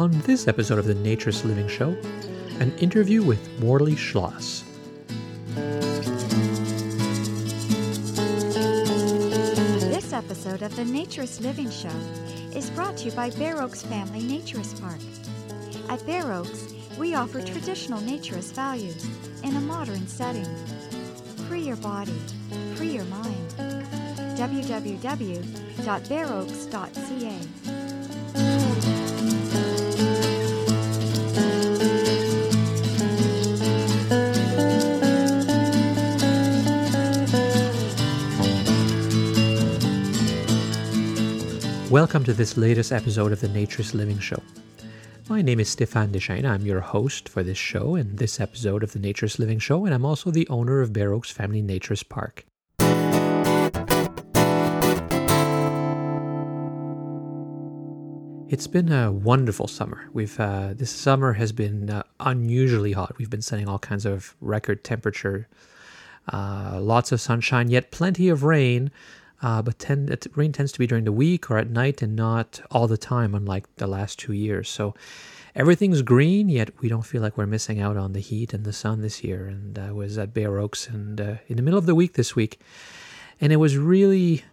On this episode of the Naturist Living Show, an interview with Morley Schloss. This episode of the Naturist Living Show is brought to you by Bare Oaks Family Naturist Park. At Bare Oaks, we offer traditional naturist values in a modern setting. Free your body, free your mind. www.bareoaks.ca. Welcome to this latest episode of the Naturist Living Show. My name is Stéphane Deschênes. I'm your host for this show and this episode of the Naturist Living Show, and I'm also the owner of Bare Oaks Family Naturist Park. It's been a wonderful summer. We've uh, this summer has been uh, unusually hot. We've been setting all kinds of record temperature, uh, lots of sunshine, yet plenty of rain. Uh, but tend, rain tends to be during the week or at night and not all the time, unlike the last two years. So everything's green, yet we don't feel like we're missing out on the heat and the sun this year. And I was at Bare Oaks and uh, in the middle of the week this week, and it was really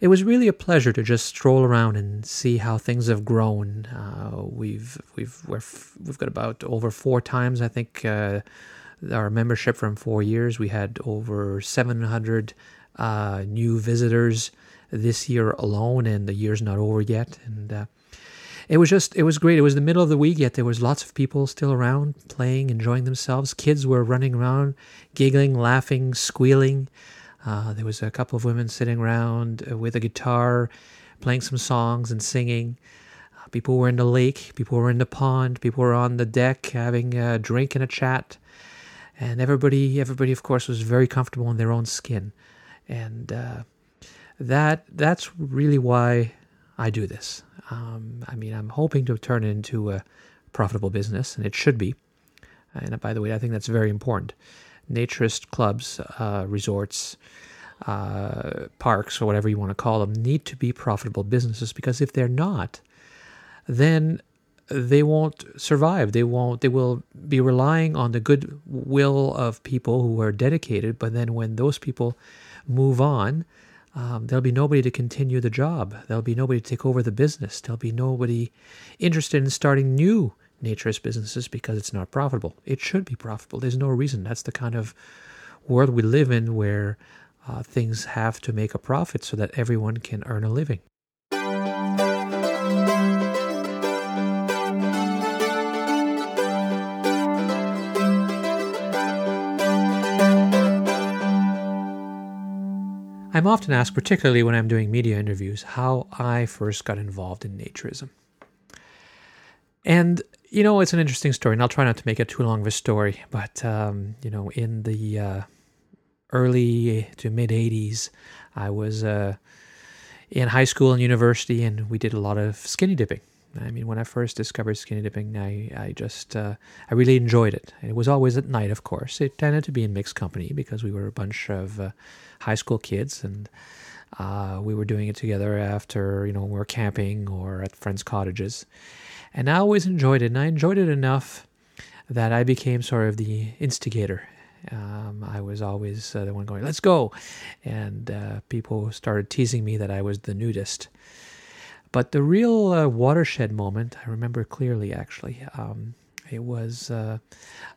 it was really a pleasure to just stroll around and see how things have grown. Uh, we've we've f- we've got about over four times I think uh, our membership from four years. We had over seven hundred uh, new visitors this year alone, and the year's not over yet. And uh, it was just it was great. It was the middle of the week, yet there was lots of people still around playing, enjoying themselves. Kids were running around, giggling, laughing, squealing. Uh, there was a couple of women sitting around uh, with a guitar, playing some songs and singing. Uh, people were in the lake, people were in the pond, people were on the deck having a drink and a chat, and everybody, everybody, of course, was very comfortable in their own skin, and uh, that that's really why I do this. Um, I mean, I'm hoping to turn it into a profitable business, and it should be. And by the way, I think that's very important naturist clubs, uh, resorts, uh, parks, or whatever you want to call them, need to be profitable businesses because if they're not, then they won't survive. They won't. They will be relying on the goodwill of people who are dedicated. But then, when those people move on, um, there'll be nobody to continue the job. There'll be nobody to take over the business. There'll be nobody interested in starting new naturist businesses because it's not profitable. It should be profitable. There's no reason. That's the kind of world we live in where uh, things have to make a profit so that everyone can earn a living. I'm often asked, particularly when I'm doing media interviews, how I first got involved in naturism. And you know, it's an interesting story, and I'll try not to make it too long of a story. But um, you know, in the uh, early to mid '80s, I was uh, in high school and university, and we did a lot of skinny dipping. I mean, when I first discovered skinny dipping, I, I just uh, I really enjoyed it. It was always at night, of course. It tended to be in mixed company because we were a bunch of uh, high school kids, and uh, we were doing it together after you know we were camping or at friends' cottages. And I always enjoyed it, and I enjoyed it enough that I became sort of the instigator. Um, I was always uh, the one going, let's go. And uh, people started teasing me that I was the nudist. But the real uh, watershed moment, I remember clearly actually. Um, it was, uh,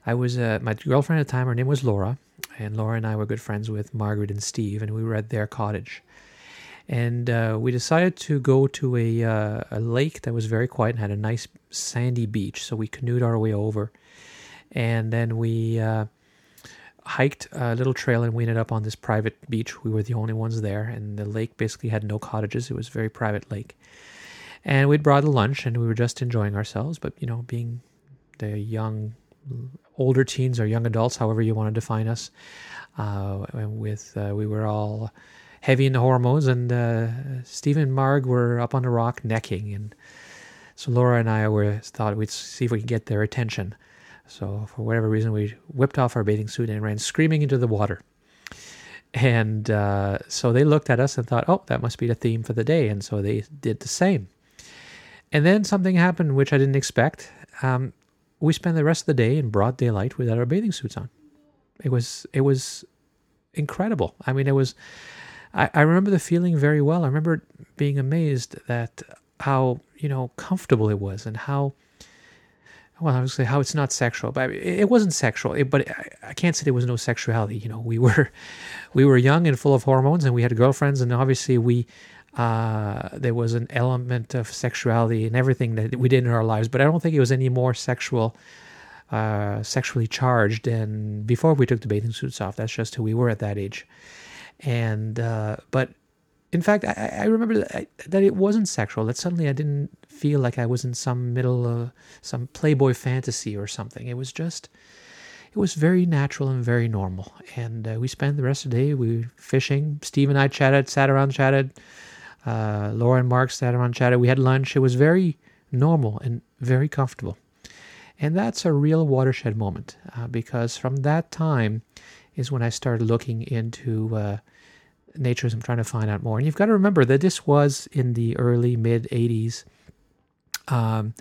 I was, uh, my girlfriend at the time, her name was Laura. And Laura and I were good friends with Margaret and Steve, and we were at their cottage and uh, we decided to go to a uh, a lake that was very quiet and had a nice sandy beach. So we canoed our way over, and then we uh, hiked a little trail and we ended up on this private beach. We were the only ones there, and the lake basically had no cottages. It was a very private lake, and we'd brought a lunch and we were just enjoying ourselves. But you know, being the young, older teens or young adults, however you want to define us, uh, with uh, we were all heavy in the hormones, and uh, Steve and Marg were up on the rock necking, and so Laura and I were thought we'd see if we could get their attention. So for whatever reason, we whipped off our bathing suit and ran screaming into the water. And uh, so they looked at us and thought, "Oh, that must be the theme for the day," and so they did the same. And then something happened which I didn't expect. Um, we spent the rest of the day in broad daylight without our bathing suits on. It was it was incredible. I mean, it was. I, I remember the feeling very well. I remember being amazed that how you know comfortable it was and how well, I was say how it's not sexual, but it wasn't sexual. It, but I, can't say there was no sexuality. You know, we were, we were young and full of hormones, and we had girlfriends, and obviously we, uh, there was an element of sexuality and everything that we did in our lives. But I don't think it was any more sexual, uh, sexually charged than before we took the bathing suits off. That's just who we were at that age, and uh, but in fact, I, I remember that, that, it wasn't sexual. That suddenly I didn't feel like I was in some middle of some Playboy fantasy or something. It was just, it was very natural and very normal. And uh, we spent the rest of the day we fishing. Steve and I chatted, sat around, chatted. Uh, Laura and Marg sat around, chatted. We had lunch. It was very normal and very comfortable. And that's a real watershed moment uh, because from that time is when I started looking into uh, naturism, trying to find out more. And you've got to remember that this was in the early mid 80s. Um,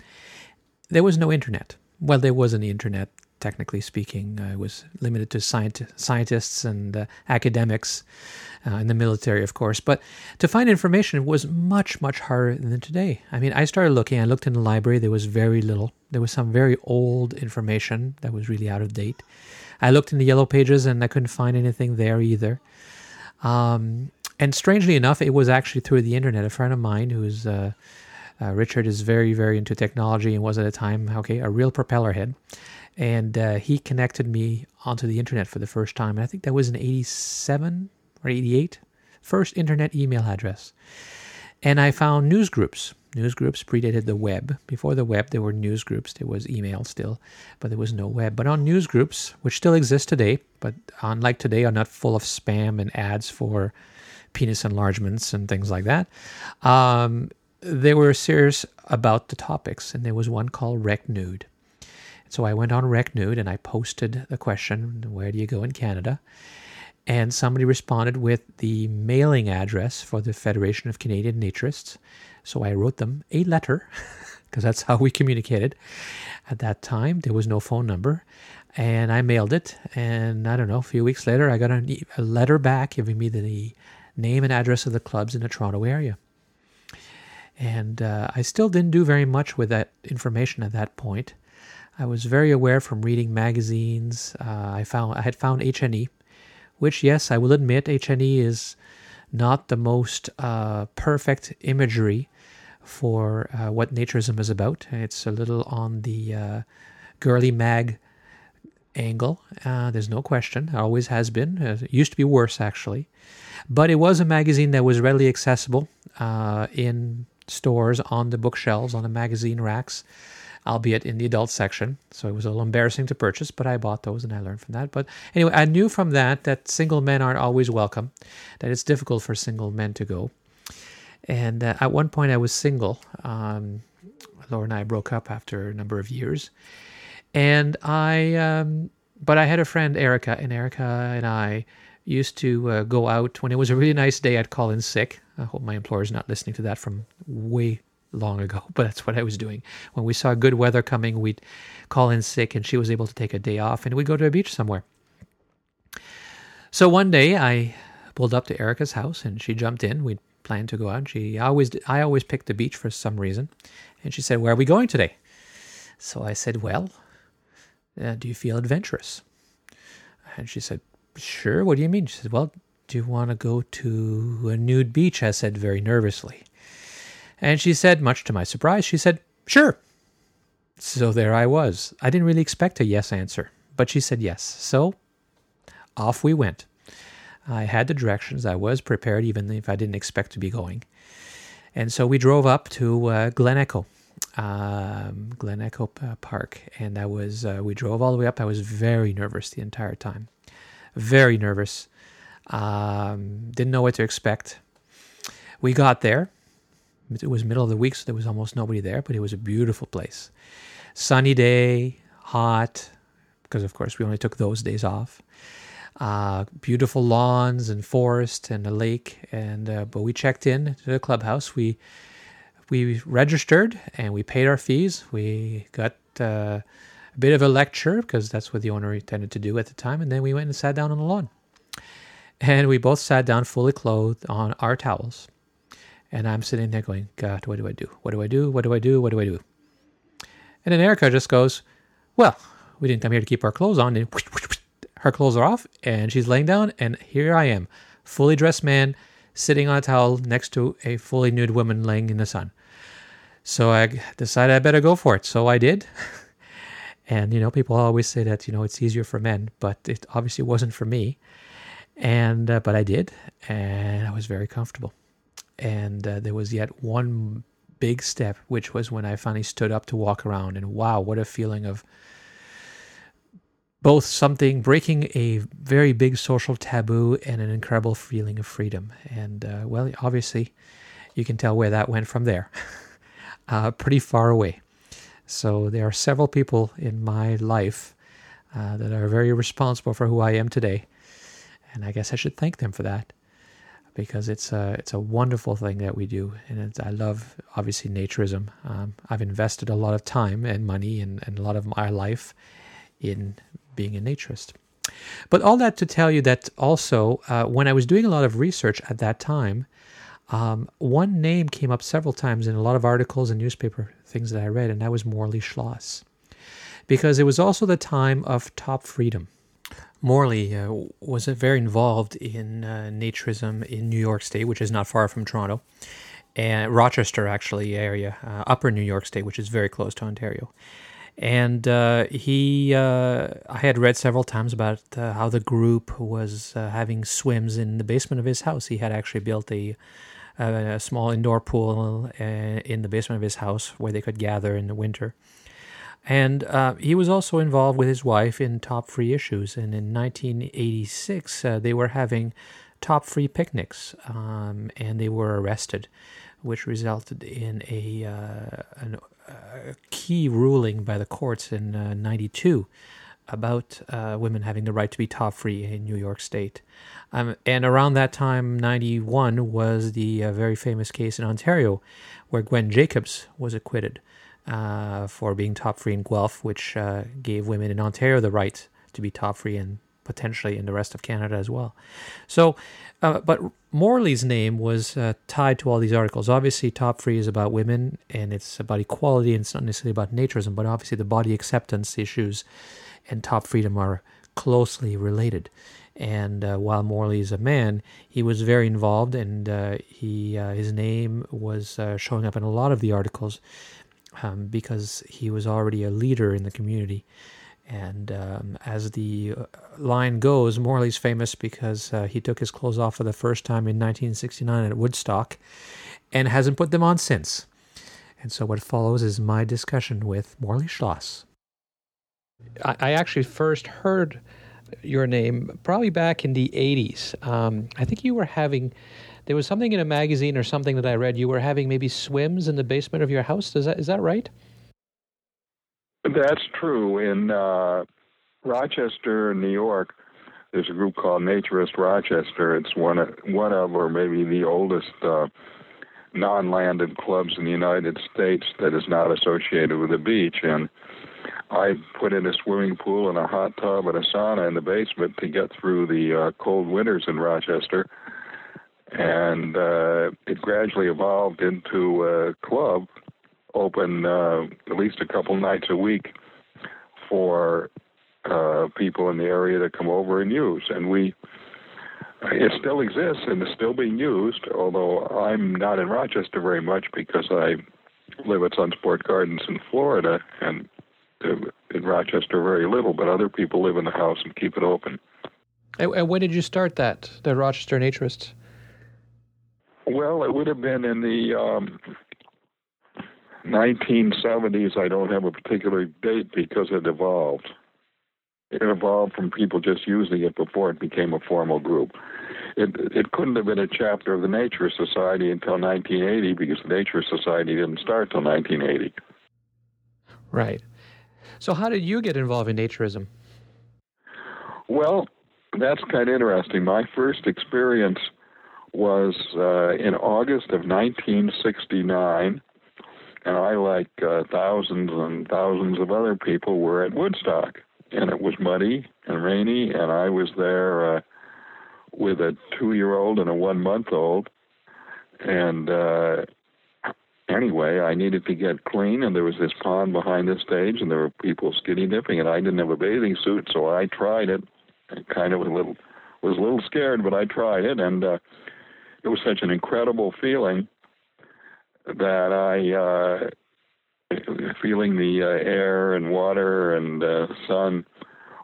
there was no internet. Well, there was an internet, technically speaking. Uh, it was limited to scient- scientists and uh, academics uh, in the military, of course. But to find information was much, much harder than today. I mean, I started looking, I looked in the library, there was very little. There was some very old information that was really out of date. I looked in the yellow pages and I couldn't find anything there either. Um, and strangely enough, it was actually through the internet. A friend of mine who's uh, uh, Richard is very, very into technology and was at a time, okay, a real propeller head. And uh, he connected me onto the internet for the first time. And I think that was in 87 or 88, first internet email address. And I found news groups. News groups predated the web. Before the web, there were news groups. There was email still, but there was no web. But on news groups, which still exist today, but unlike today, are not full of spam and ads for penis enlargements and things like that. Um, they were serious about the topics, and there was one called Rec Nude. So I went on Rec Nude and I posted the question, "Where do you go in Canada?" And somebody responded with the mailing address for the Federation of Canadian Naturists. So I wrote them a letter because that's how we communicated at that time. There was no phone number. And I mailed it. And I don't know, a few weeks later, I got a, a letter back giving me the name and address of the clubs in the Toronto area. And uh, I still didn't do very much with that information at that point. I was very aware from reading magazines. Uh, I found I had found H&E, which, yes, I will admit, H&E is not the most uh, perfect imagery for uh, what naturism is about. It's a little on the uh, girly mag angle. Uh, there's no question. It always has been. Uh, it used to be worse, actually. But it was a magazine that was readily accessible uh, in stores, on the bookshelves, on the magazine racks albeit in the adult section. So it was a little embarrassing to purchase, but I bought those and I learned from that. But anyway, I knew from that that single men aren't always welcome, that it's difficult for single men to go. And uh, at one point, I was single. Um, Laura and I broke up after a number of years. And I, um, but I had a friend, Erica, and Erica and I used to uh, go out when it was a really nice day. I'd call in sick. I hope my employer is not listening to that from way long ago, but that's what I was doing. When we saw good weather coming, we'd call in sick, and she was able to take a day off, and we'd go to a beach somewhere. So one day, I pulled up to Erica's house, and she jumped in. We'd planned to go out. She always, I always picked the beach for some reason, and she said, "Where are we going today?" So I said, "Well, uh, do you feel adventurous?" And she said, "Sure. What do you mean?" She said, "Well." Do you want to go to a nude beach? I said very nervously. And she said, much to my surprise, she said, Sure. So there I was. I didn't really expect a yes answer, but she said yes. So off we went. I had the directions. I was prepared, even if I didn't expect to be going. And so we drove up to uh, Glen Echo, um, Glen Echo uh, Park, and I was. Uh, we drove all the way up. I was very nervous the entire time, very nervous. Um, didn't know what to expect. We got there. It was middle of the week, so there was almost nobody there, but it was a beautiful place. Sunny day, hot, because of course we only took those days off. Uh, beautiful lawns and forest and a lake, and uh, but we checked in to the clubhouse. We we registered and we paid our fees. We got uh, a bit of a lecture because that's what the owner intended to do at the time. And then we went and sat down on the lawn. And we both sat down fully clothed on our towels. And I'm sitting there going, God, what do I do? What do I do? What do I do? What do I do? And then Erica just goes, Well, we didn't come here to keep our clothes on. And her clothes are off and she's laying down. And here I am, fully dressed man, sitting on a towel next to a fully nude woman laying in the sun. So I decided I better go for it. So I did. And, you know, people always say that, you know, it's easier for men, but it obviously wasn't for me. And, uh, but I did, and I was very comfortable. And uh, there was yet one big step, which was when I finally stood up to walk around. And wow, what a feeling of both something breaking a very big social taboo and an incredible feeling of freedom. And, uh, well, obviously, you can tell where that went from there. uh, pretty far away. So there are several people in my life uh, that are very responsible for who I am today, and I guess I should thank them for that because it's a it's a wonderful thing that we do, and I love obviously naturism. Um, I've invested a lot of time and money and, and a lot of my life in being a naturist. But all that to tell you that also uh, when I was doing a lot of research at that time, um, one name came up several times in a lot of articles and newspaper things that I read, and that was Morley Schloss. Because it was also the time of top freedom. Morley uh, was very involved in uh, naturism in New York State, which is not far from Toronto, and Rochester, actually, area, uh, upper New York State, which is very close to Ontario. And uh, he, uh, I had read several times about uh, how the group was having swims in the basement of his house. He had actually built a a small indoor pool in the basement of his house where they could gather in the winter. And uh, he was also involved with his wife in top free issues. And in 1986, uh, they were having top free picnics um, and they were arrested, which resulted in a, uh, an, a key ruling by the courts in 92 about uh, women having the right to be top free in New York State. Um, and around that time, 91, was the uh, very famous case in Ontario where Gwen Jacobs was acquitted uh, for being top free in Guelph, which uh, gave women in Ontario the right to be top free and potentially in the rest of Canada as well. So, uh, but Morley's name was uh, tied to all these articles. Obviously, Top Free is about women and it's about equality and it's not necessarily about naturism, but obviously the body acceptance issues and top freedom are closely related. And uh, while Morley is a man, he was very involved, and uh, he uh, his name was uh, showing up in a lot of the articles um, because he was already a leader in the community. And um, as the uh, line goes, Morley's famous because uh, he took his clothes off for the first time in 1969 at Woodstock, and hasn't put them on since. And so, what follows is my discussion with Morley Schloss. I, actually first heard your name probably back in the 80s. Um, I think you were having, there was something in a magazine or something that I read. You were having maybe swims in the basement of your house. Is that, is that right? That's true. In uh, Rochester, New York, there's a group called Naturist Rochester. It's one of, one of or maybe the oldest uh, non landed clubs in the United States that is not associated with a beach. And I put in a swimming pool and a hot tub and a sauna in the basement to get through the uh, cold winters in Rochester. And uh, it gradually evolved into a club open uh, at least a couple nights a week for uh, people in the area to come over and use. And we, it still exists and is still being used, although I'm not in Rochester very much because I live at Sunsport Gardens in Florida and in Rochester very little, but other people live in the house and keep it open. And when did you start that, the Rochester Naturists? Well, it would have been in the um, 1970s. I don't have a particular date because it evolved. It evolved from people just using it before it became a formal group. It, it couldn't have been a chapter of the Nature Society until 1980 because the Nature Society didn't start till 1980. Right. So, how did you get involved in naturism? Well, that's kind of interesting. My first experience was uh, in August of 1969. and I, like uh, thousands and thousands of other people, were at Woodstock, and it was muddy and rainy, and I was there uh, with a two-year-old and a one-month-old, and uh, anyway, I needed to get clean, and there was this pond behind the stage, and there were people skinny dipping, and I didn't have a bathing suit, so I tried it. I kind of was a little was a little scared, but I tried it, and uh, it was such an incredible feeling that I, uh, feeling the uh, air and water and uh, sun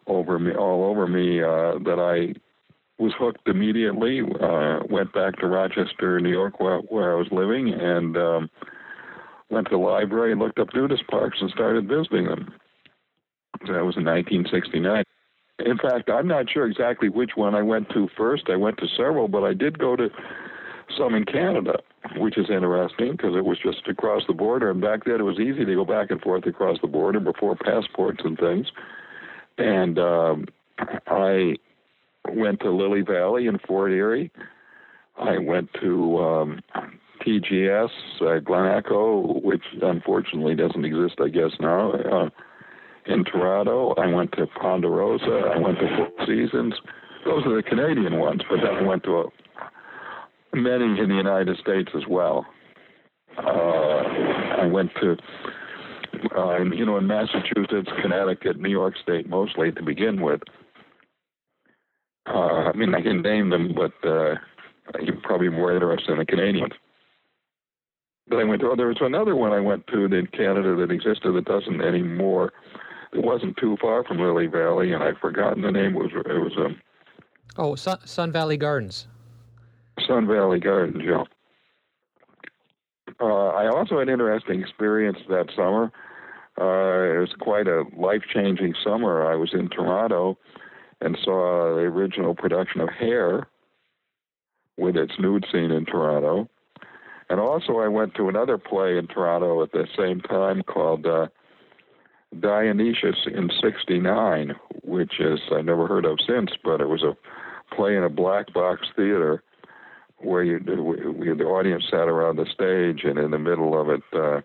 over me, all over me, uh, that I was hooked immediately. Uh, went back to Rochester, New York, where, where I was living, and um, went to the library and looked up nudist parks and started visiting them. That was in 1969. In fact, I'm not sure exactly which one I went to first. I went to several, but I did go to some in Canada, which is interesting because it was just across the border. And back then, it was easy to go back and forth across the border before passports and things. And um, I went to Lilly Valley in Fort Erie. I went to um, TGS, uh, Glen Echo, which unfortunately doesn't exist, I guess, now. Uh, in Toronto. I went to Ponderosa. I went to Four Seasons. Those are the Canadian ones, but then I went to a, many in the United States as well. Uh, I went to, uh, you know, in Massachusetts, Connecticut, New York State mostly to begin with. Uh, I mean, I can name them, but uh, you're probably more interested in the Canadians. But I went to, oh, there was another one I went to in Canada that existed that doesn't anymore. It wasn't too far from Lilly Valley, and I've forgotten the name. It was it was um, oh Sun, Sun Valley Gardens. Sun Valley Gardens, yeah. Uh, I also had an interesting experience that summer. Uh, it was quite a life changing summer. I was in Toronto and saw the original production of Hair with its nude scene in Toronto. And also, I went to another play in Toronto at the same time called uh, Dionysus in 69, which is I never heard of since, but it was a play in a black box theater where you, we, the audience sat around the stage, and in the middle of it, uh,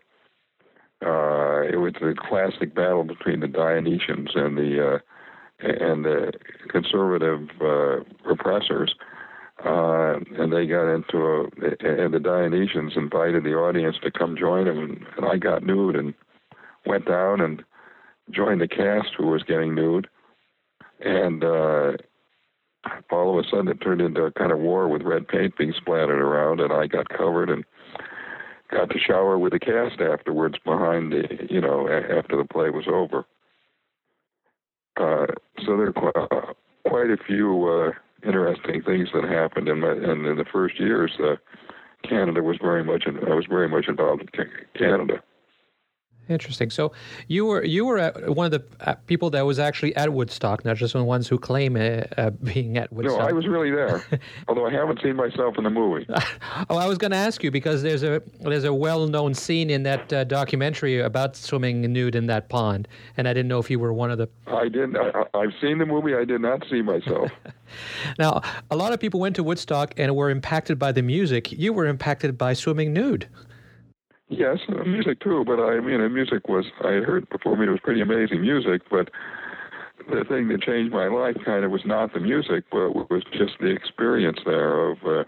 uh, it was the classic battle between the Dionysians and the uh, and the conservative uh, repressors. Uh, and they got into a, and the Dionysians invited the audience to come join them, and, and I got nude and went down and joined the cast who was getting nude, and uh, all of a sudden it turned into a kind of war with red paint being splattered around, and I got covered and got to shower with the cast afterwards behind the, you know, after the play was over. Uh, so there are quite, uh, quite a few uh, interesting things that happened in my and in the first years. Uh, Canada was very much in, I was very much involved in Canada. Interesting. So you were you were one of the uh, people that was actually at Woodstock, not just the ones who claim uh, uh, being at Woodstock. No, I was really there, although I haven't seen myself in the movie. oh, I was going to ask you because there's a there's a well-known scene in that uh, documentary about swimming nude in that pond, and I didn't know if you were one of the. I didn't. I, I've seen the movie. I did not see myself. now, a lot of people went to Woodstock and were impacted by the music. You were impacted by swimming nude. Yes, uh, music too, but I mean, music was, I had heard before me, it was pretty amazing music, but the thing that changed my life kind of was not the music, but it was just the experience there of uh,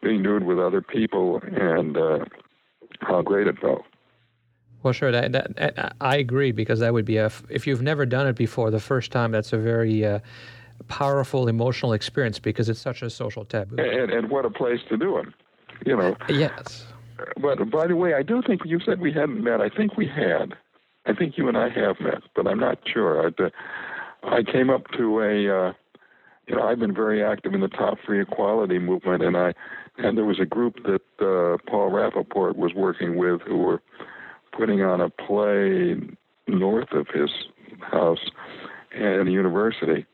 being nude with other people and uh, how great it felt. Well, sure, that, that, I agree because that would be a, if you've never done it before, the first time, that's a very uh, powerful emotional experience because it's such a social taboo. And, and what a place to do it, you know. Yes but by the way, I do think you said we hadn't met. I think we had. I think you and I have met, but I'm not sure. I, I came up to a, uh, you know, I've been very active in the top free equality movement, and I, and there was a group that uh, Paul Rapoport was working with who were putting on a play north of his house at a university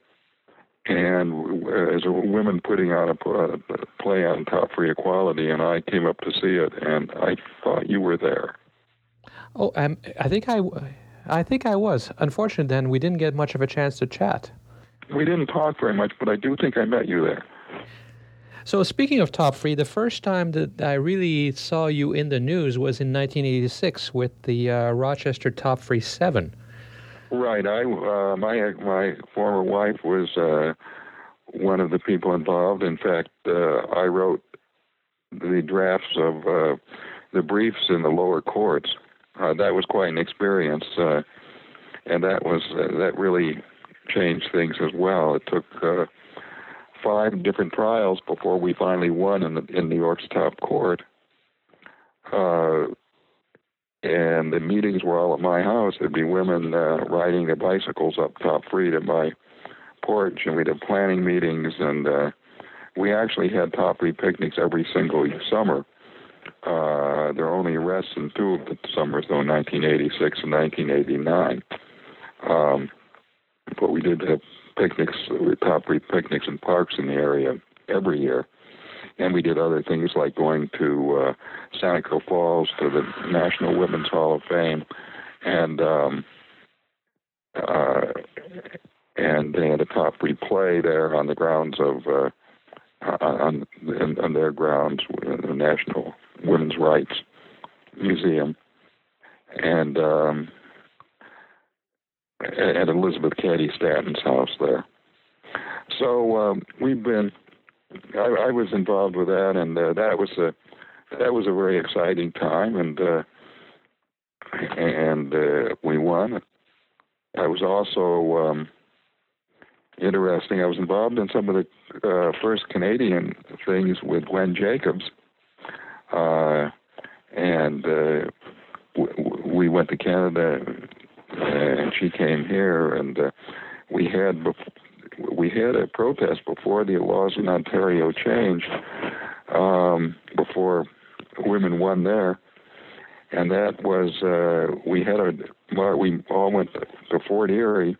and as a women putting on a, a play on top free equality, and I came up to see it, and I thought you were there. Oh, um, I think I, I think I was. Unfortunately, then we didn't get much of a chance to chat. We didn't talk very much, but I do think I met you there. So, speaking of Top Free, the first time that I really saw you in the news was in 1986 with the uh, Rochester Top Free 7. Right. I uh, my my former wife was uh, one of the people involved. In fact, uh, I wrote the drafts of uh, the briefs in the lower courts. Uh, that was quite an experience, uh, and that was that really changed things as well. It took five different trials before we finally won in, the, in New York's top court. And the meetings were all at my house. There'd be women uh, riding their bicycles up top free at my porch, and we'd have planning meetings. And uh, we actually had top free picnics every single summer. Uh, there were only arrests in two of the summers, though, 1986 and 1989. Um, but we did have picnics, top free picnics in parks in the area every year. And we did other things like going to uh, Seneca Falls to the National Women's Hall of Fame, and um, uh, and they had a top free play there on the grounds of uh, on, on their grounds, the National Women's Rights Museum, and um, at Elizabeth Cady Stanton's house there. So um, we've been. I, I was involved with that, and uh, that was a that was a very exciting time, and uh, and uh, we won. I was also um, interesting. I was involved in some of the uh, first Canadian things with Gwen Jacobs, uh, and uh, w- we went to Canada and she came here, and uh, we had we had a protest before the laws in Ontario changed, um, before women won there, and that was uh, we had a well, we all went to Fort Erie,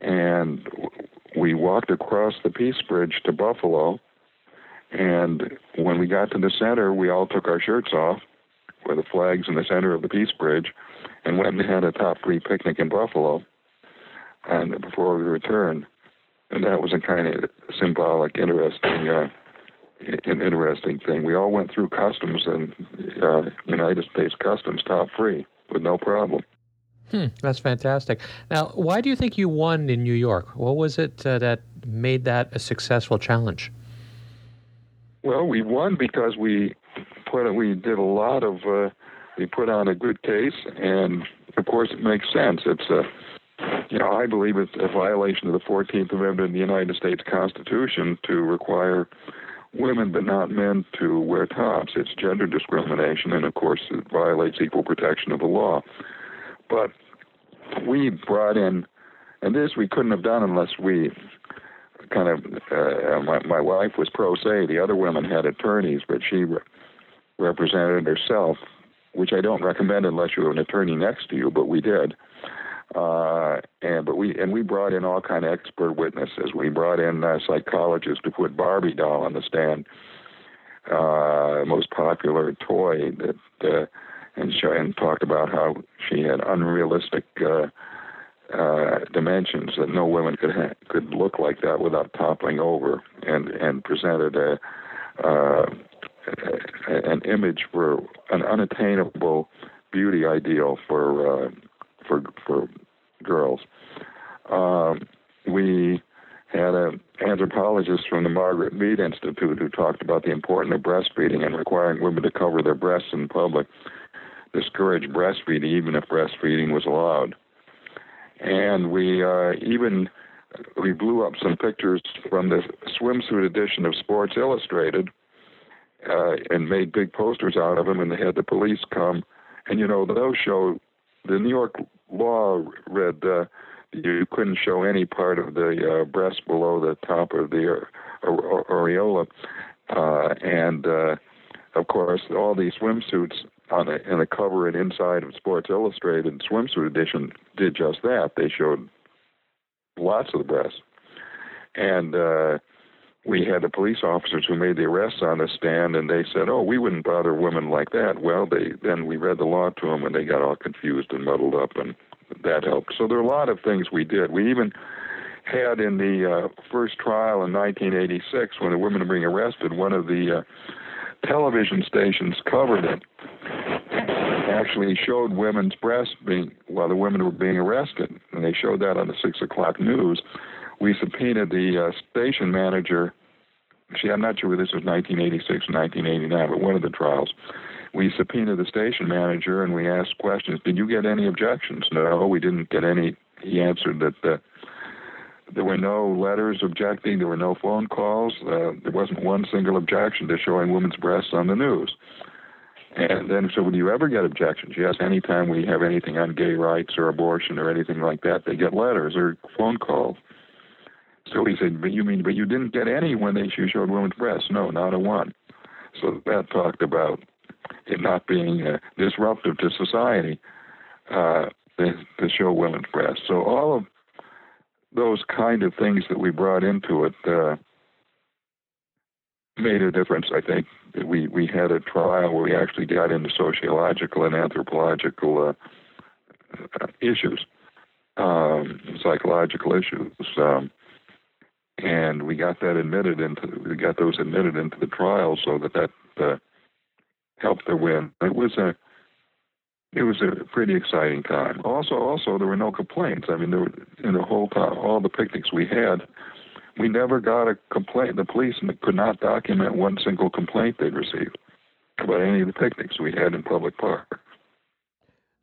and we walked across the Peace Bridge to Buffalo, and when we got to the center, we all took our shirts off, with the flags in the center of the Peace Bridge, and went and had a top free picnic in Buffalo, and before we returned, and that was a kind of symbolic, interesting, uh, an interesting thing. We all went through customs and uh, United States Customs top free with no problem. Hmm, that's fantastic. Now, why do you think you won in New York? What was it uh, that made that a successful challenge? Well, we won because we put we did a lot of uh, we put on a good case, and of course it makes sense. It's a you know I believe it's a violation of the Fourteenth Amendment of the United States Constitution to require women but not men to wear tops. It's gender discrimination, and of course it violates equal protection of the law. But we brought in, and this we couldn't have done unless we kind of uh, my my wife was pro se. The other women had attorneys, but she re- represented herself, which I don't recommend unless you have an attorney next to you. But we did, uh, and but we and we brought in all kind of expert witnesses. We brought in a psychologists to put Barbie doll on the stand, uh, most popular toy that. Uh, and, show, and talked about how she had unrealistic uh, uh, dimensions that no woman could ha- could look like that without toppling over, and and presented a, uh, an image for an unattainable beauty ideal for uh, for for girls. Um, we had an anthropologist from the Margaret Mead Institute who talked about the importance of breastfeeding and requiring women to cover their breasts in public, discourage breastfeeding even if breastfeeding was allowed and we uh, even we blew up some pictures from the swimsuit edition of Sports Illustrated uh, and made big posters out of them, and they had the police come. And you know, those show the New York law read uh, you couldn't show any part of the uh, breast below the top of the uh, areola, uh, and uh, of course, all these swimsuits on a, in the cover and inside of Sports Illustrated swimsuit edition did just that. They showed lots of the breasts, and we had the police officers who made the arrests on the stand, and they said, "Oh, we wouldn't bother women like that." Well, they then we read the law to them, and they got all confused and muddled up, and that helped. So there are a lot of things we did. We even had in the uh, first trial in 1986 when the women were being arrested, one of the uh, television stations covered it. Actually, showed women's breasts being while the women were being arrested, and they showed that on the six o'clock news. We subpoenaed the uh, station manager. See, I'm not sure whether this was 1986 or 1989, but one of the trials. We subpoenaed the station manager and we asked questions. Did you get any objections? No, we didn't get any. He answered that. Uh, there were no letters objecting. There were no phone calls. Uh, there wasn't one single objection to showing women's breasts on the news. And then, so would you ever get objections? Yes, anytime we have anything on gay rights or abortion or anything like that, they get letters or phone calls. So he said, but you mean, but you didn't get any when they showed women's breasts? No, not a one. So that talked about it not being uh, disruptive to society uh, to, to show women's breasts. So all of those kind of things that we brought into it uh, made a difference. I think we we had a trial where we actually got into sociological and anthropological uh, issues, um, psychological issues, um, and we got that admitted into we got those admitted into the trial so that that uh, helped the win. It was a it was a pretty exciting time. Also, also there were no complaints. I mean, there were, in the whole time, all the picnics we had, we never got a complaint. The police could not document one single complaint they'd received about any of the picnics we had in public park.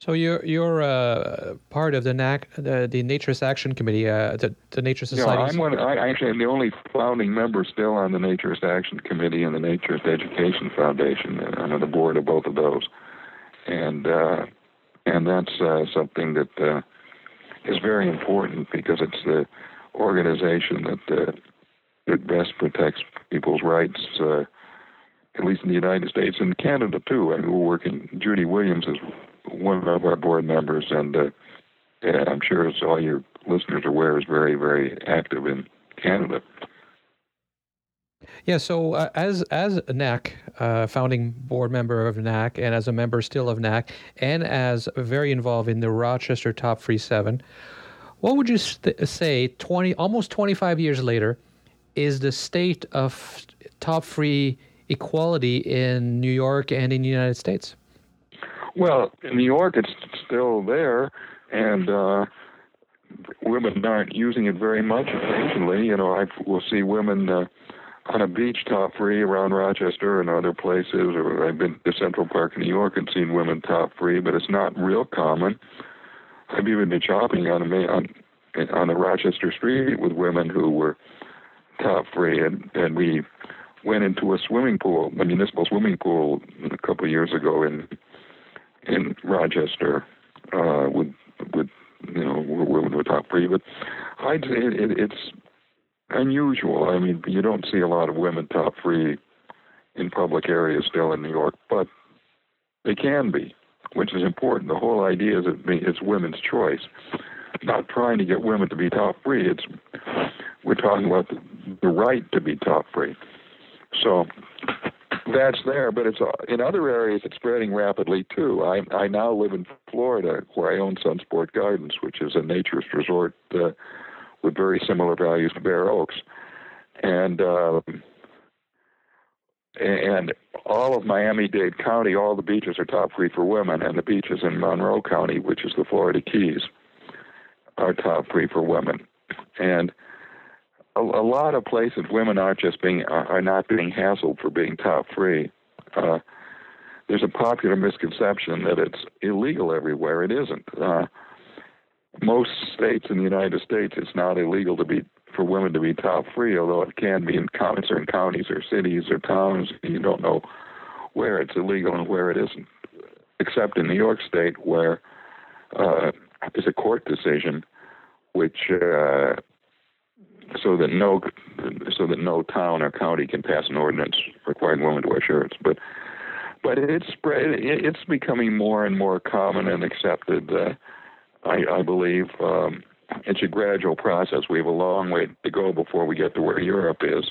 So you're you're uh, part of the NAC, the, the Naturist Action Committee, uh, the, the Nature Society. Yeah, I'm one. I actually am the only founding member still on the Naturist Action Committee and the Naturist Education Foundation. I'm on the board of both of those and uh, and that's uh, something that uh, is very important because it's the organization that uh, that best protects people's rights, uh, at least in the United States and Canada too. I mean, we're working. Judy Williams is one of our board members, and, uh, and I'm sure as all your listeners are aware, is very very active in Canada. Yeah, so uh, as as a NAC, uh, founding board member of NAC, and as a member still of NAC, and as very involved in the Rochester Top Free Seven, what would you st- say? Twenty, almost twenty five years later, is the state of top free equality in New York and in the United States? Well, in New York, it's still there, and uh, women aren't using it very much. Occasionally, you know, I will see women. Uh, on a beach top free around Rochester and other places, or I've been to Central Park in New York and seen women top free, but it's not real common. I've even been shopping on a on on a Rochester street with women who were top free, and and we went into a swimming pool, a municipal swimming pool, a couple of years ago in in Rochester uh, with with you know were top free. But I'd say it, it, it's unusual. I mean, you don't see a lot of women top free in public areas still in New York, but they can be, which is important. The whole idea is it's women's choice. Not trying to get women to be top free. It's we're talking about the, the right to be top free. So that's there, but it's in other areas it's spreading rapidly too. I I now live in Florida, where I own Sunsport Gardens, which is a naturist resort. Uh, with very similar values to Bare Oaks, and uh, and all of Miami-Dade County, all the beaches are top free for women, and the beaches in Monroe County, which is the Florida Keys, are top free for women, and a, a lot of places women aren't just being are not being hassled for being top free. Uh, there's a popular misconception that it's illegal everywhere. It isn't. Uh, most states in the United States, it's not illegal to be for women to be top free, although it can be in certain counties or cities or towns. You don't know where it's illegal and where it isn't, except in New York State, where uh, there's a court decision which uh, so that no so that no town or county can pass an ordinance requiring women to wear shirts, but but it's spread. It's becoming more and more common and accepted. Uh, I, I believe um, it's a gradual process. We have a long way to go before we get to where Europe is.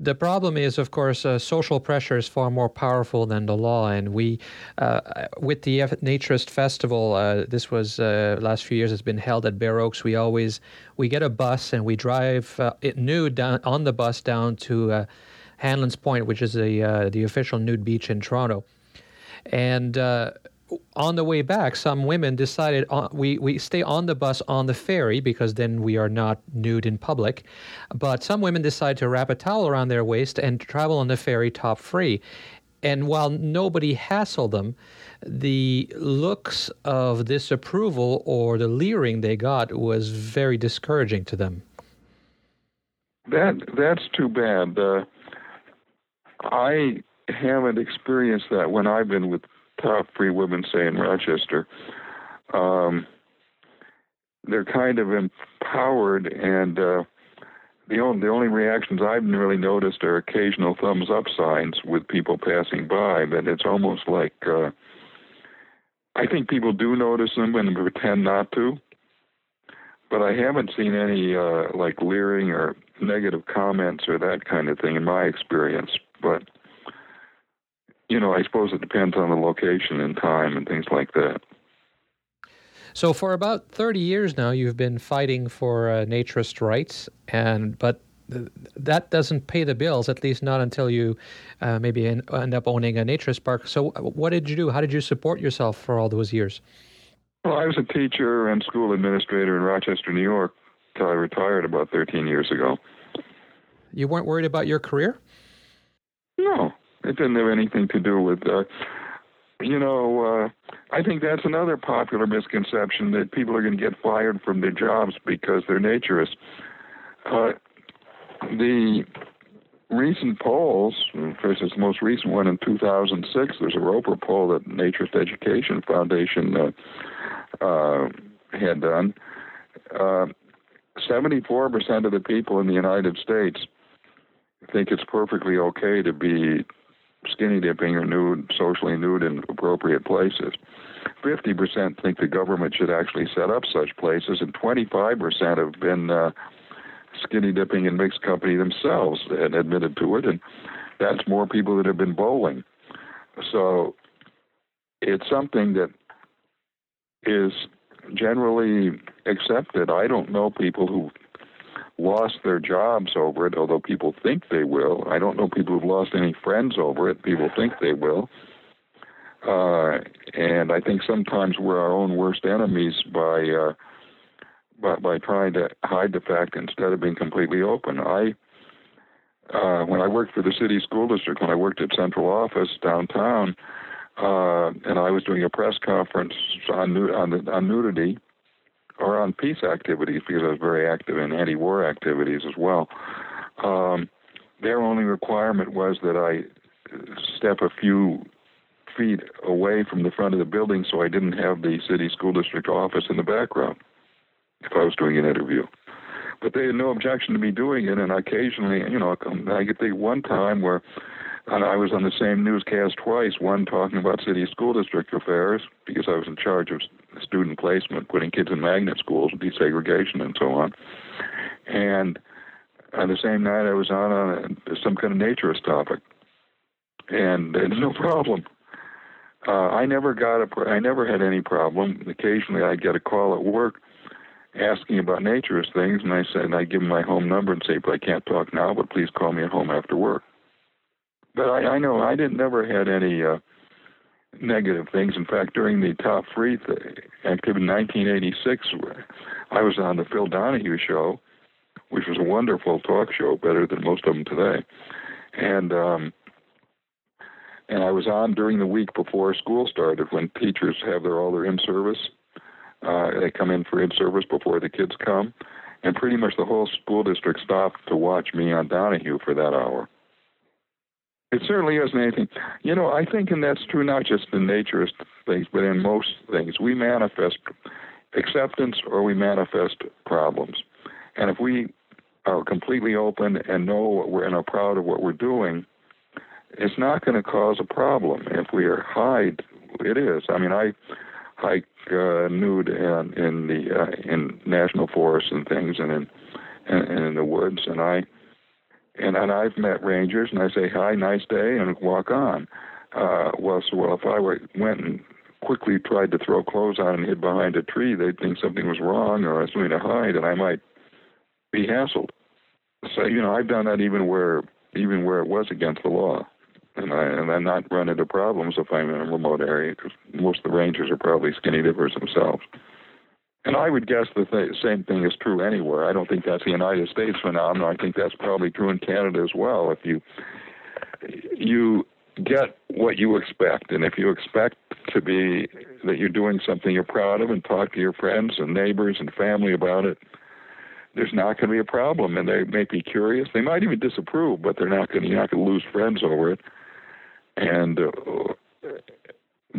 The problem is, of course, uh, social pressure is far more powerful than the law. And we, uh, with the Naturist Festival, uh, this was uh, last few years. It's been held at Bare Oaks. We always we get a bus and we drive uh, it nude down on the bus down to uh, Hanlan's Point, which is the the official nude beach in Toronto, and on the way back, some women decided uh, we, we stay on the bus on the ferry because then we are not nude in public. But some women decide to wrap a towel around their waist and travel on the ferry top free. And while nobody hassled them, the looks of disapproval or the leering they got was very discouraging to them. That that's too bad. Uh, I haven't experienced that when I've been with top free women say in Rochester. Um, they're kind of empowered, and uh, the only the only reactions I've really noticed are occasional thumbs up signs with people passing by. But it's almost like uh, I think people do notice them and pretend not to. But I haven't seen any uh, like leering or negative comments or that kind of thing in my experience. But you know, I suppose it depends on the location and time and things like that. So, for about 30 years now, you've been fighting for uh, naturist rights, and but th- that doesn't pay the bills, at least not until you uh, maybe en- end up owning a naturist park. So, what did you do? How did you support yourself for all those years? Well, I was a teacher and school administrator in Rochester, New York, until I retired about 13 years ago. You weren't worried about your career? No, it didn't have anything to do with, uh, you know, uh, I think that's another popular misconception that people are going to get fired from their jobs because they're naturists. Uh, the recent polls, first, the most recent one in 2006, there's a Roper poll that Naturist Education Foundation uh, uh, had done. Uh, 74% of the people in the United States think it's perfectly okay to be skinny dipping or nude, socially nude in appropriate places. 50% think the government should actually set up such places, and 25% have been uh, skinny dipping in mixed company themselves and admitted to it, and that's more people that have been bowling. So it's something that is generally accepted. I don't know people who lost their jobs over it, although people think they will. I don't know people who've lost any friends over it. People think they will. Uh, and I think sometimes we're our own worst enemies by, uh, by by trying to hide the fact instead of being completely open. I uh, when I worked for the city school district, when I worked at central office downtown, uh, and I was doing a press conference on, on, on nudity, or on peace activities because I was very active in anti-war activities as well. Um, their only requirement was that I step a few feet away from the front of the building so I didn't have the city school district office in the background if I was doing an interview. But they had no objection to me doing it, and occasionally, you know, I get the one time where I was on the same newscast twice, one talking about city school district affairs, because I was in charge of student placement, putting kids in magnet schools, desegregation, and so on. And on the same night, I was on, a, some kind of naturist topic. And no problem. Uh, I never got a, I never had any problem. Occasionally, I'd get a call at work asking about naturist things, and I said, I'd give them my home number and say, but I can't talk now, but please call me at home after work. But I, I know I didn't never had any uh, negative things. In fact, during the top free th- activity in 1986, I was on the Phil Donahue show, which was a wonderful talk show, better than most of them today. And um, and I was on during the week before school started when teachers have their all their in service. Uh, they come in for in service before the kids come, and pretty much the whole school district stopped to watch me on Donahue for that hour. It certainly isn't anything. You know, I think, and that's true not just in naturist things, but in most things. We manifest acceptance or we manifest problems. And if we are completely open and know what we're and are proud of what we're doing, it's not going to cause a problem. If we are hide, it is. I mean, I hike uh, nude in, in the uh, in national forests and things, and in and, and in the woods, and I and and I've met rangers, and I say hi, nice day, and walk on. Uh, well, so well, if I were, went and quickly tried to throw clothes on and hid behind a tree, they'd think something was wrong or I was going to hide, and I might be hassled. So you know, I've done that even where even where it was against the law, and I and I'm not run into problems if I'm in a remote area because most of the rangers are probably skinny dippers themselves. And I would guess the th- same thing is true anywhere. I don't think that's a United States phenomenon. I think that's probably true in Canada as well. If you you get what you expect, and if you expect to be that you're doing something you're proud of, and talk to your friends and neighbors and family about it, there's not going to be a problem. And they may be curious. They might even disapprove, but they're not going. You're not going to lose friends over it. And uh,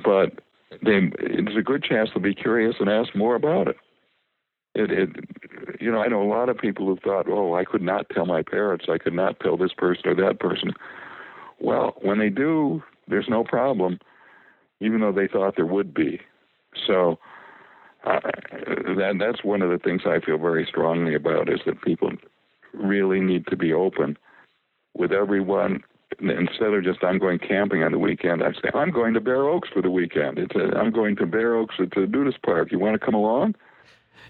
but they, there's a good chance they'll be curious and ask more about it. It, it, you know, I know a lot of people who thought, oh, I could not tell my parents, I could not tell this person or that person. Well, when they do, there's no problem, even though they thought there would be. So uh, that that's one of the things I feel very strongly about is that people really need to be open with everyone instead of just I'm going camping on the weekend, I say I'm going to Bare Oaks for the weekend. It's a, I'm going to Bare Oaks. It's a nudist park. You want to come along?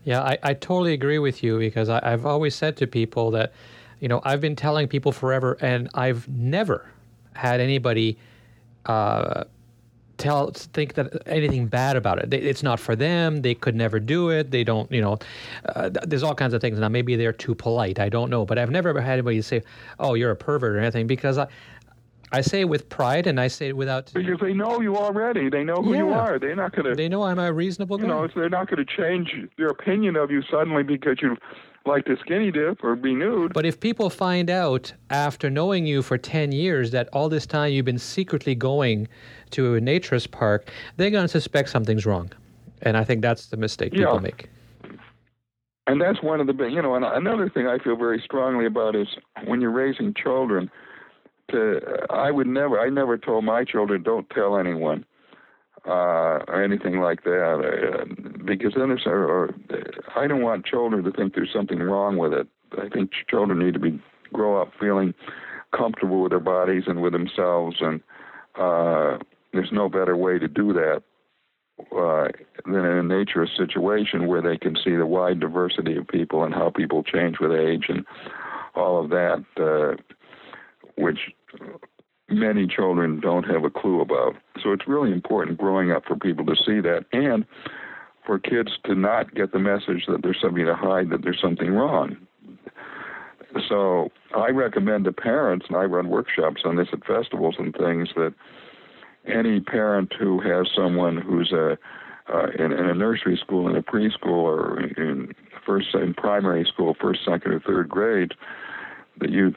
Yeah, I, I totally agree with you because I, I've always said to people that, you know, I've been telling people forever, and I've never had anybody uh, tell think that anything bad about it. It's not for them. They could never do it. They don't, you know. Uh, there's all kinds of things. Now maybe they're too polite. I don't know, but I've never had anybody say, "Oh, you're a pervert" or anything because I. I say it with pride, and I say it without. Because they know you already. They know who Yeah. you are. They're not going to. They know I'm a reasonable guy. Know, they're not going to change their opinion of you suddenly because you like to skinny dip or be nude. But if people find out after knowing you for 10 years that all this time you've been secretly going to a naturist park, they're going to suspect something's wrong. And I think that's the mistake people Yeah. make. And that's one of the big, you know, and another thing I feel very strongly about is when you're raising children, to I would never, I never told my children don't tell anyone uh, or anything like that, uh, because then there's, or, or I don't want children to think there's something wrong with it. I think children need to be grow up feeling comfortable with their bodies and with themselves, and uh, there's no better way to do that uh, than in a nature situation where they can see the wide diversity of people and how people change with age and all of that, uh, which many children don't have a clue about. So it's really important growing up for people to see that and for kids to not get the message that there's something to hide, that there's something wrong. So I recommend to parents, and I run workshops on this at festivals and things, that any parent who has someone who's a uh, in, in a nursery school, in a preschool, or in, in first in primary school, first, second, or third grade, that you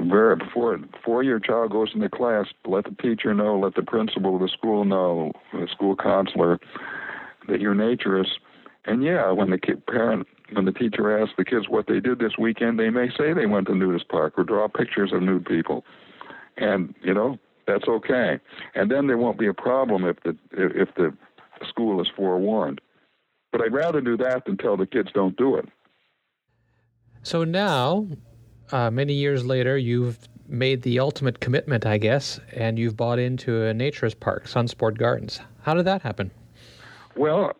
very before before your child goes into class, let the teacher know, let the principal of the school know, the school counselor, that you're naturist. And yeah, when the kid, parent, when the teacher asks the kids what they did this weekend, they may say they went to nudist park or draw pictures of nude people, and you know that's okay. And then there won't be a problem if the if the school is forewarned. But I'd rather do that than tell the kids don't do it. So now, uh, many years later, you've made the ultimate commitment, I guess, and you've bought into a naturist park, Sunsport Gardens. How did that happen? Well,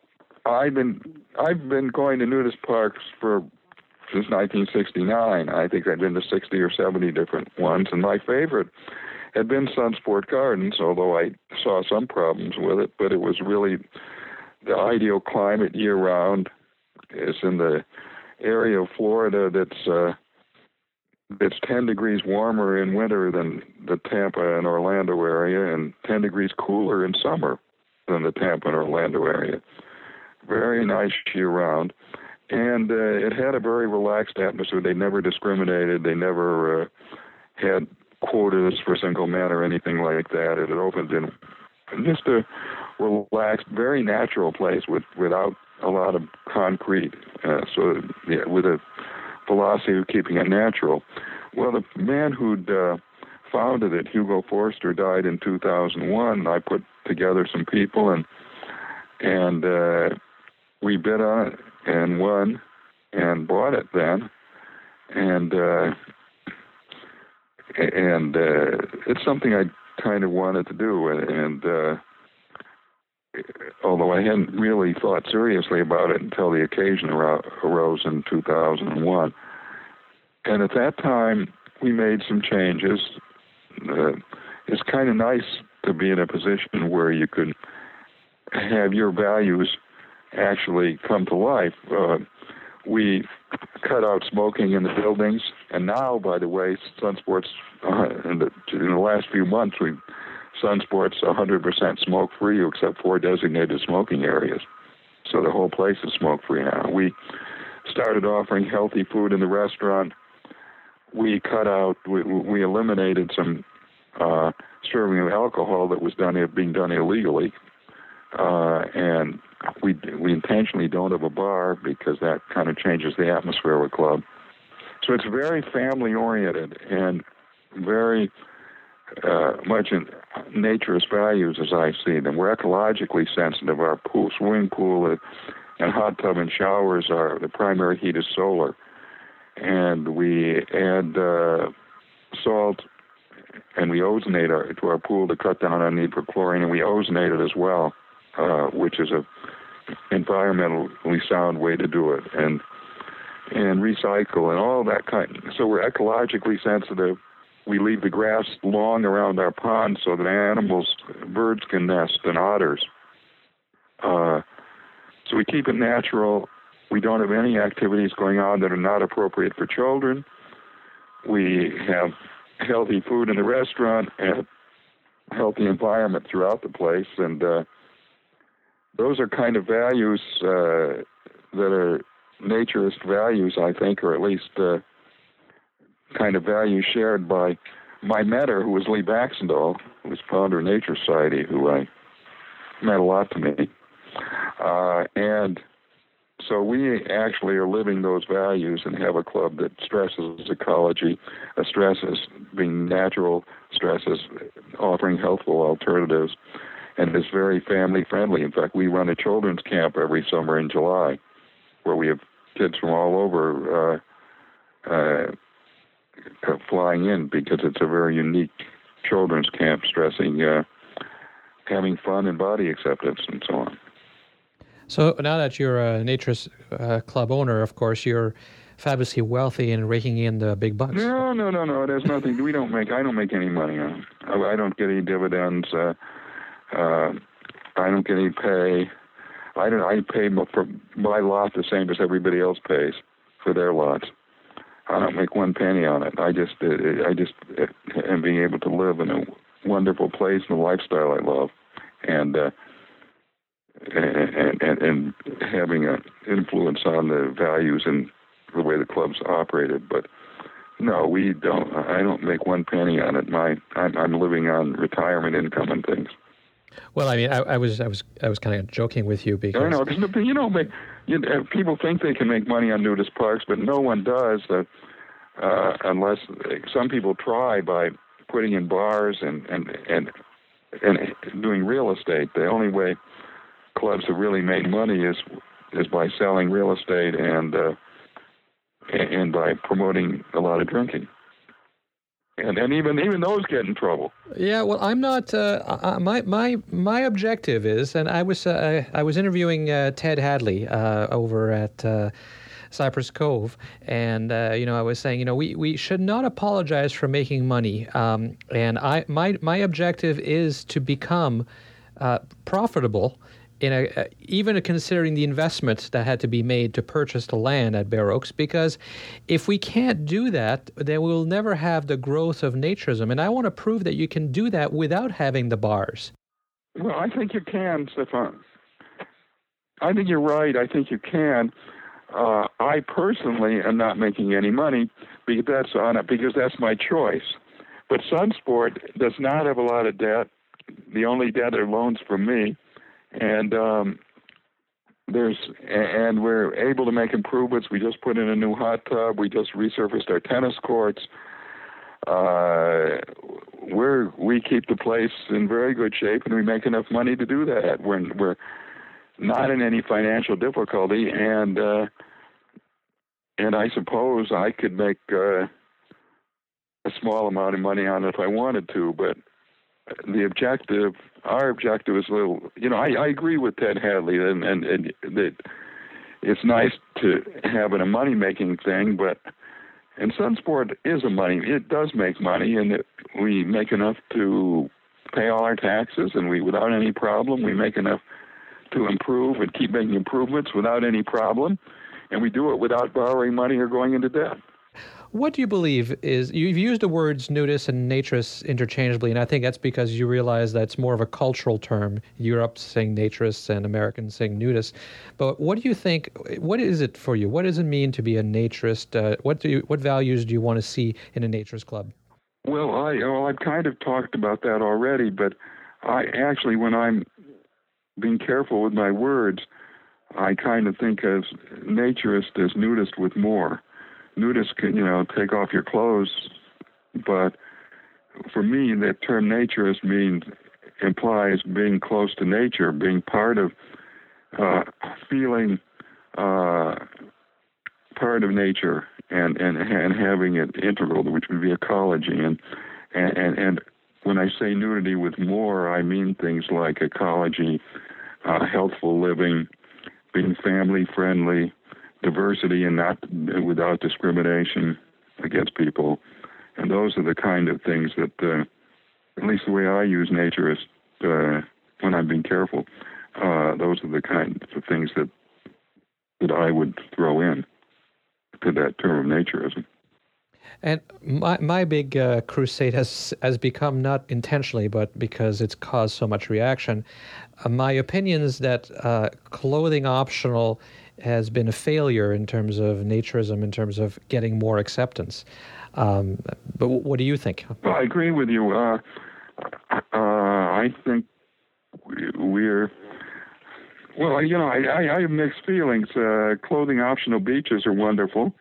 I've been I've been going to nudist parks for since 1969. I think I've been to 60 or 70 different ones, and my favorite had been Sunsport Gardens. Although I saw some problems with it, but it was really the ideal climate year round. It's in the area of Florida that's uh, it's 10 degrees warmer in winter than the Tampa and Orlando area, and 10 degrees cooler in summer than the Tampa and Orlando area. Very nice year round. And uh, it had a very relaxed atmosphere. They never discriminated. They never uh, had quotas for single men or anything like that. It opened in just a relaxed, very natural place with without a lot of concrete. Uh, so yeah, with a philosophy of keeping it natural. Well, the man who'd uh, founded it, Hugo Forster, died in 2001. I put together some people and and uh, we bid on it and won and bought it then. And uh, and uh, it's something I kind of wanted to do, and, and uh, although I hadn't really thought seriously about it until the occasion arose in 2001. And at that time, we made some changes. Uh, it's kind of nice to be in a position where you could have your values actually come to life. Uh, we cut out smoking in the buildings, and now, by the way, Sunsports uh, in, the, in the last few months, we Sunsports 100% smoke free except for designated smoking areas. So the whole place is smoke free now. We started offering healthy food in the restaurant. We cut out, we, we eliminated some uh, serving of alcohol that was done being done illegally, uh, and we we intentionally don't have a bar because that kind of changes the atmosphere of a club. So it's very family oriented and very uh, much in naturist values as I see them. We're ecologically sensitive. Our pool, swimming pool, and hot tub and showers are the primary heat is solar, and we add uh, salt and we ozonate our, to our pool to cut down on need for chlorine, and we ozonate it as well, uh, which is a environmentally sound way to do it, and and recycle and all that kind. So we're ecologically sensitive we leave the grass long around our pond so that animals, birds can nest and otters. Uh, so we keep it natural. We don't have any activities going on that are not appropriate for children. We have healthy food in the restaurant and healthy environment throughout the place, and uh, those are kind of values uh, that are naturist values, I think, or at least uh, kind of value shared by my mentor, who was Lee Baxandall, who was founder of Naturist Society, who I meant a lot to me. Uh, and so we actually are living those values and have a club that stresses ecology, stresses being natural, stresses offering healthful alternatives, and is very family friendly. In fact, we run a children's camp every summer in July, where we have kids from all over. Uh, uh, flying in because it's a very unique children's camp stressing uh, having fun and body acceptance and so on. So now that you're a Naturist uh, Club owner, of course, you're fabulously wealthy and raking in the big bucks. No, no, no, no. There's nothing. We don't make. I don't make any money on. I, I don't get any dividends. Uh, uh, I don't get any pay. I don't. I pay for my lot the same as everybody else pays for their lots. I don't make one penny on it. I just, uh, I just am being able to live in a wonderful place and a lifestyle I love, and uh, and, and and having an influence on the values and the way the club's operated. But no, we don't. I don't make one penny on it. My, I'm, I'm living on retirement income and things. Well, I mean, I, I, was, I was, I was kind of joking with you because I know, you know, you know, people think they can make money on nudist parks, but no one does. Uh, uh, unless some people try by putting in bars and and and and doing real estate. The only way clubs have really made money is is by selling real estate and uh, and by promoting a lot of drinking and and even even those get in trouble. Yeah, well, I'm not. Uh, my my my objective is, and I was uh, I was interviewing uh, Ted Hadley uh, over at. Uh, Cypress Cove, and uh, you know, I was saying, you know, we, we should not apologize for making money. Um, and I my my objective is to become profitable in a, even considering the investment that had to be made to purchase the land at Bare Oaks, because if we can't do that, then we will never have the growth of naturism. And I want to prove that you can do that without having the bars. Well, I think you can, Stéphane. I think you're right. I think you can. Uh, I personally am not making any money because that's on it because that's my choice. But Sunsport does not have a lot of debt. The only debt are loans from me and um, there's and we're able to make improvements. We just put in a new hot tub. We just resurfaced our tennis courts. Uh, we're we keep the place in very good shape, and we make enough money to do that. We're we're not in any financial difficulty, and uh, and I suppose I could make uh, a small amount of money on it if I wanted to, but the objective, our objective is little, you know, I, I agree with Ted Hadley and, and, and that it's nice to have it a money making thing, but and Sunsport is a money. It does make money, and it, we make enough to pay all our taxes, and we without any problem we make enough to improve and keep making improvements without any problem, and we do it without borrowing money or going into debt. What do you believe is you've used the words nudist and naturist interchangeably, and I think that's because you realize that's more of a cultural term. Europe saying naturists and Americans saying nudists. But what do you think? What is it for you? What does it mean to be a naturist? Uh, what do you, what values do you want to see in a naturist club? Well, I well I've kind of talked about that already, but I actually when I'm being careful with my words, I kind of think of naturist as nudist with more nudists can, you know, take off your clothes, but for me, that term naturist means implies being close to nature, being part of, uh, feeling uh, part of nature, and and and having it integral, which would be ecology, and and and, and when I say nudity with more, I mean things like ecology, uh, healthful living, being family friendly, diversity and not without discrimination against people. And those are the kind of things that, uh, at least the way I use nature is uh, when I'm being careful. Uh, those are the kinds of things that that I would throw in to that term of naturism. And my my big uh, crusade has has become not intentionally, but because it's caused so much reaction. Uh, my opinion is that uh, clothing optional has been a failure in terms of naturism, in terms of getting more acceptance. Um, but what do you think? Well, I agree with you. Uh, uh, I think we're well. You know, I, I, I have mixed feelings. Uh, clothing optional beaches are wonderful,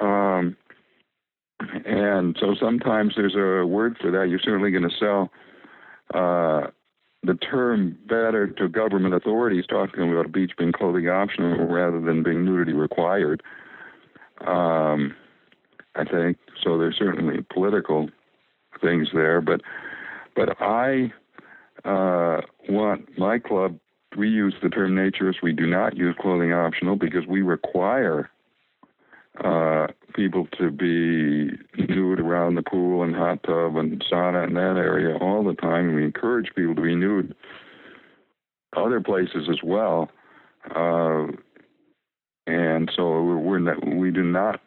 um, and so sometimes there's a word for that. You're certainly going to sell uh, the term better to government authorities talking about a beach being clothing optional rather than being nudity required. Um, I think so. There's certainly political things there, but but I uh, want my club. We use the term naturist. We do not use clothing optional because we require uh, people to be nude around the pool and hot tub and sauna in that area all the time. We encourage people to be nude other places as well. Uh, and so we're not, we do not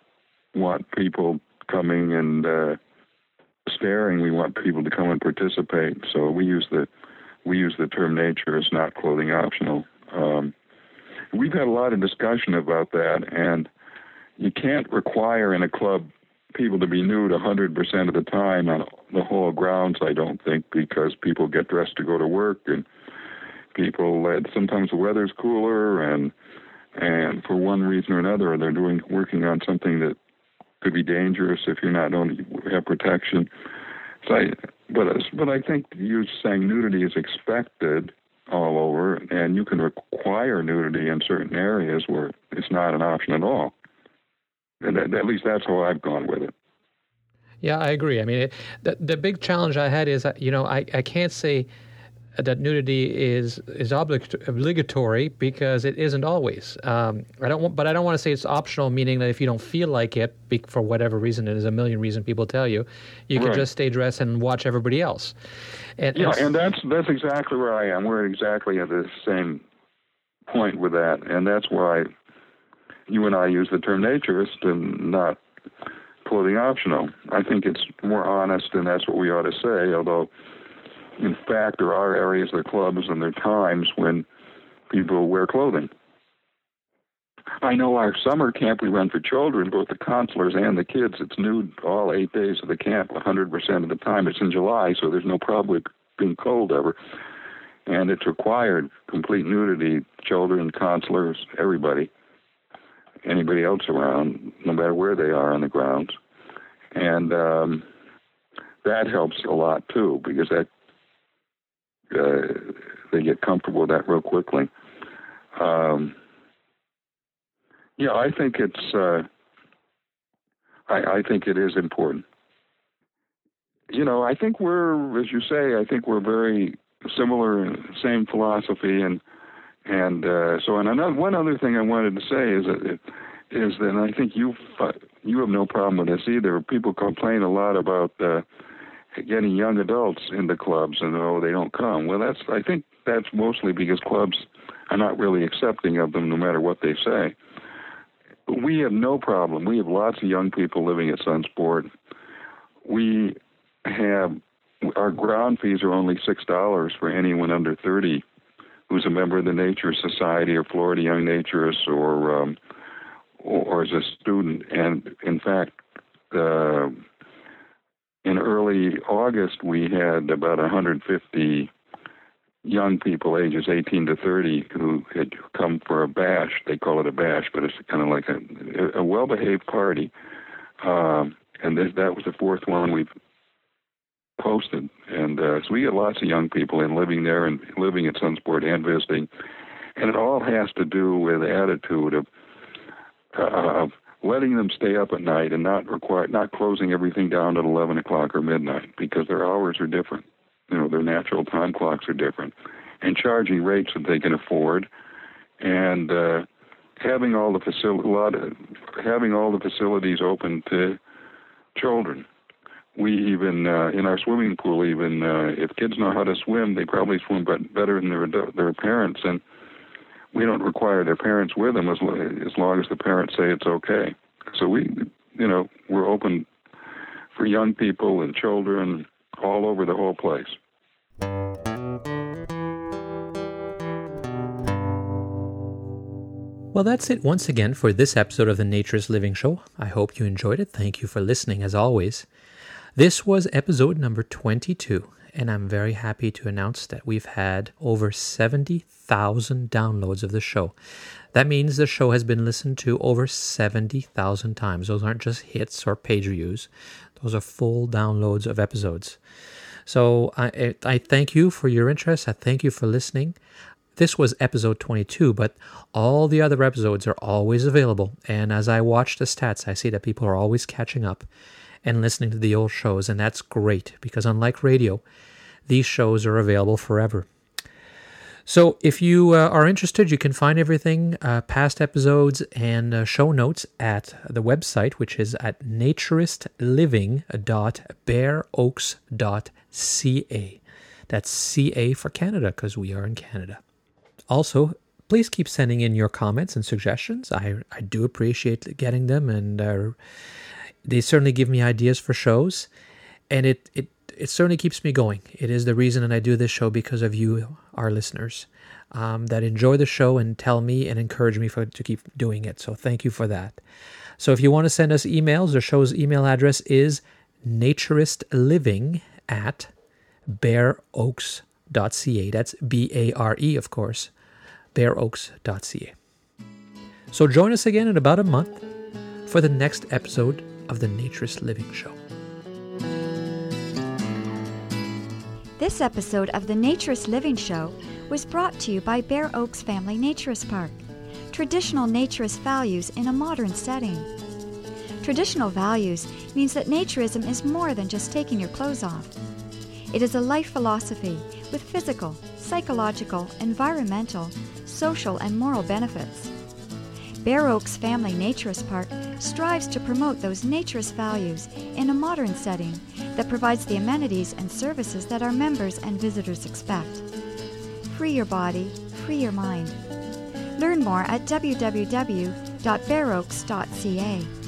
want people coming and uh, staring. We want people to come and participate. So we use the we use the term nature as not clothing optional. Um, we've had a lot of discussion about that, and you can't require in a club people to be nude 100% of the time on the whole grounds, I don't think, because people get dressed to go to work and people, uh, sometimes the weather's cooler and and for one reason or another, they're doing working on something that could be dangerous if you're not only have protection. So, I, but but I think you saying nudity is expected all over, and you can require nudity in certain areas where it's not an option at all and at least that's how I've gone with it. Yeah, I agree. I mean, it, the the big challenge I had is, you know, I, I can't say that nudity is is obligatory because it isn't always. Um, I don't want, but I don't want to say it's optional, meaning that if you don't feel like it for whatever reason, and there's a million reasons people tell you, you can just stay dressed and watch everybody else. And, yeah, and, and that's that's exactly where I am. We're exactly at the same point with that, and that's why you and I use the term naturist and not clothing optional. I think it's more honest, and that's what we ought to say. Although, in fact, there are areas, there are clubs, and there are times when people wear clothing. I know our summer camp we run for children, both the counselors and the kids, it's nude all eight days of the camp, 100% of the time. It's in July, so there's no problem with being cold ever. And it's required complete nudity, children, counselors, everybody anybody else around, no matter where they are on the grounds. And um, that helps a lot too, because that uh, they get comfortable with that real quickly. Um, yeah, I think it's. Uh, I, I think it is important. you know, I think we're, as you say, I think we're very similar, same philosophy, and and uh, so. And another one other thing I wanted to say is that it, is that I think you you have no problem with this either. People complain a lot about uh, getting young adults into clubs, and oh, they don't come. Well, that's I think that's mostly because clubs are not really accepting of them, no matter what they say. We have no problem. We have lots of young people living at Sunsport. We have our ground fees are only six dollars for anyone under thirty who's a member of the Naturist Society or Florida Young Naturists or um, or, or as a student. And in fact, uh, in early August, we had about 150 young people ages 18 to 30 who had come for a bash. They call it a bash, but it's kind of like a, a well-behaved party. Um, and this, that was the fourth one we've posted. And uh, so we get lots of young people in living there and living at Sunsport and visiting. And it all has to do with attitude of, uh, of letting them stay up at night and not require not closing everything down at 11 o'clock or midnight because their hours are different. You know, their natural time clocks are different, and charging rates that they can afford, and uh, having all the facility, having all the facilities open to children we even uh, in our swimming pool even uh, if kids know how to swim they probably swim better than their their parents and we don't require their parents with them as as long as the parents say it's okay so we you know we're open for young people and children all over the whole place Well, that's it once again for this episode of the Naturist Living Show. I hope you enjoyed it. Thank you for listening as always. This was episode number 22, and I'm very happy to announce that we've had over 70,000 downloads of the show. That means the show has been listened to over 70,000 times. Those aren't just hits or page views, those are full downloads of episodes. So I, I thank you for your interest. I thank you for listening. This was episode 22, but all the other episodes are always available. And as I watch the stats, I see that people are always catching up and listening to the old shows. And that's great because, unlike radio, these shows are available forever. So, if you uh, are interested, you can find everything, uh, past episodes, and uh, show notes at the website, which is at naturistliving.bareoaks.ca. That's CA for Canada because we are in Canada. Also, please keep sending in your comments and suggestions. I, I do appreciate getting them and uh, they certainly give me ideas for shows, and it it it certainly keeps me going. It is the reason, and I do this show because of you, our listeners, um, that enjoy the show and tell me and encourage me for to keep doing it. So thank you for that. So if you want to send us emails, the show's email address is naturistliving at bareoaks.ca. That's B A R E, of course, bareoaks.ca. So join us again in about a month for the next episode of the Naturist Living Show. This episode of the Naturist Living Show was brought to you by Bare Oaks Family Naturist Park. Traditional naturist values in a modern setting. Traditional values means that naturism is more than just taking your clothes off. It is a life philosophy with physical, psychological, environmental, social, and moral benefits. Bare Oaks Family Naturist Park strives to promote those naturist values in a modern setting that provides the amenities and services that our members and visitors expect. Free your body, free your mind. Learn more at www.bareoaks.ca.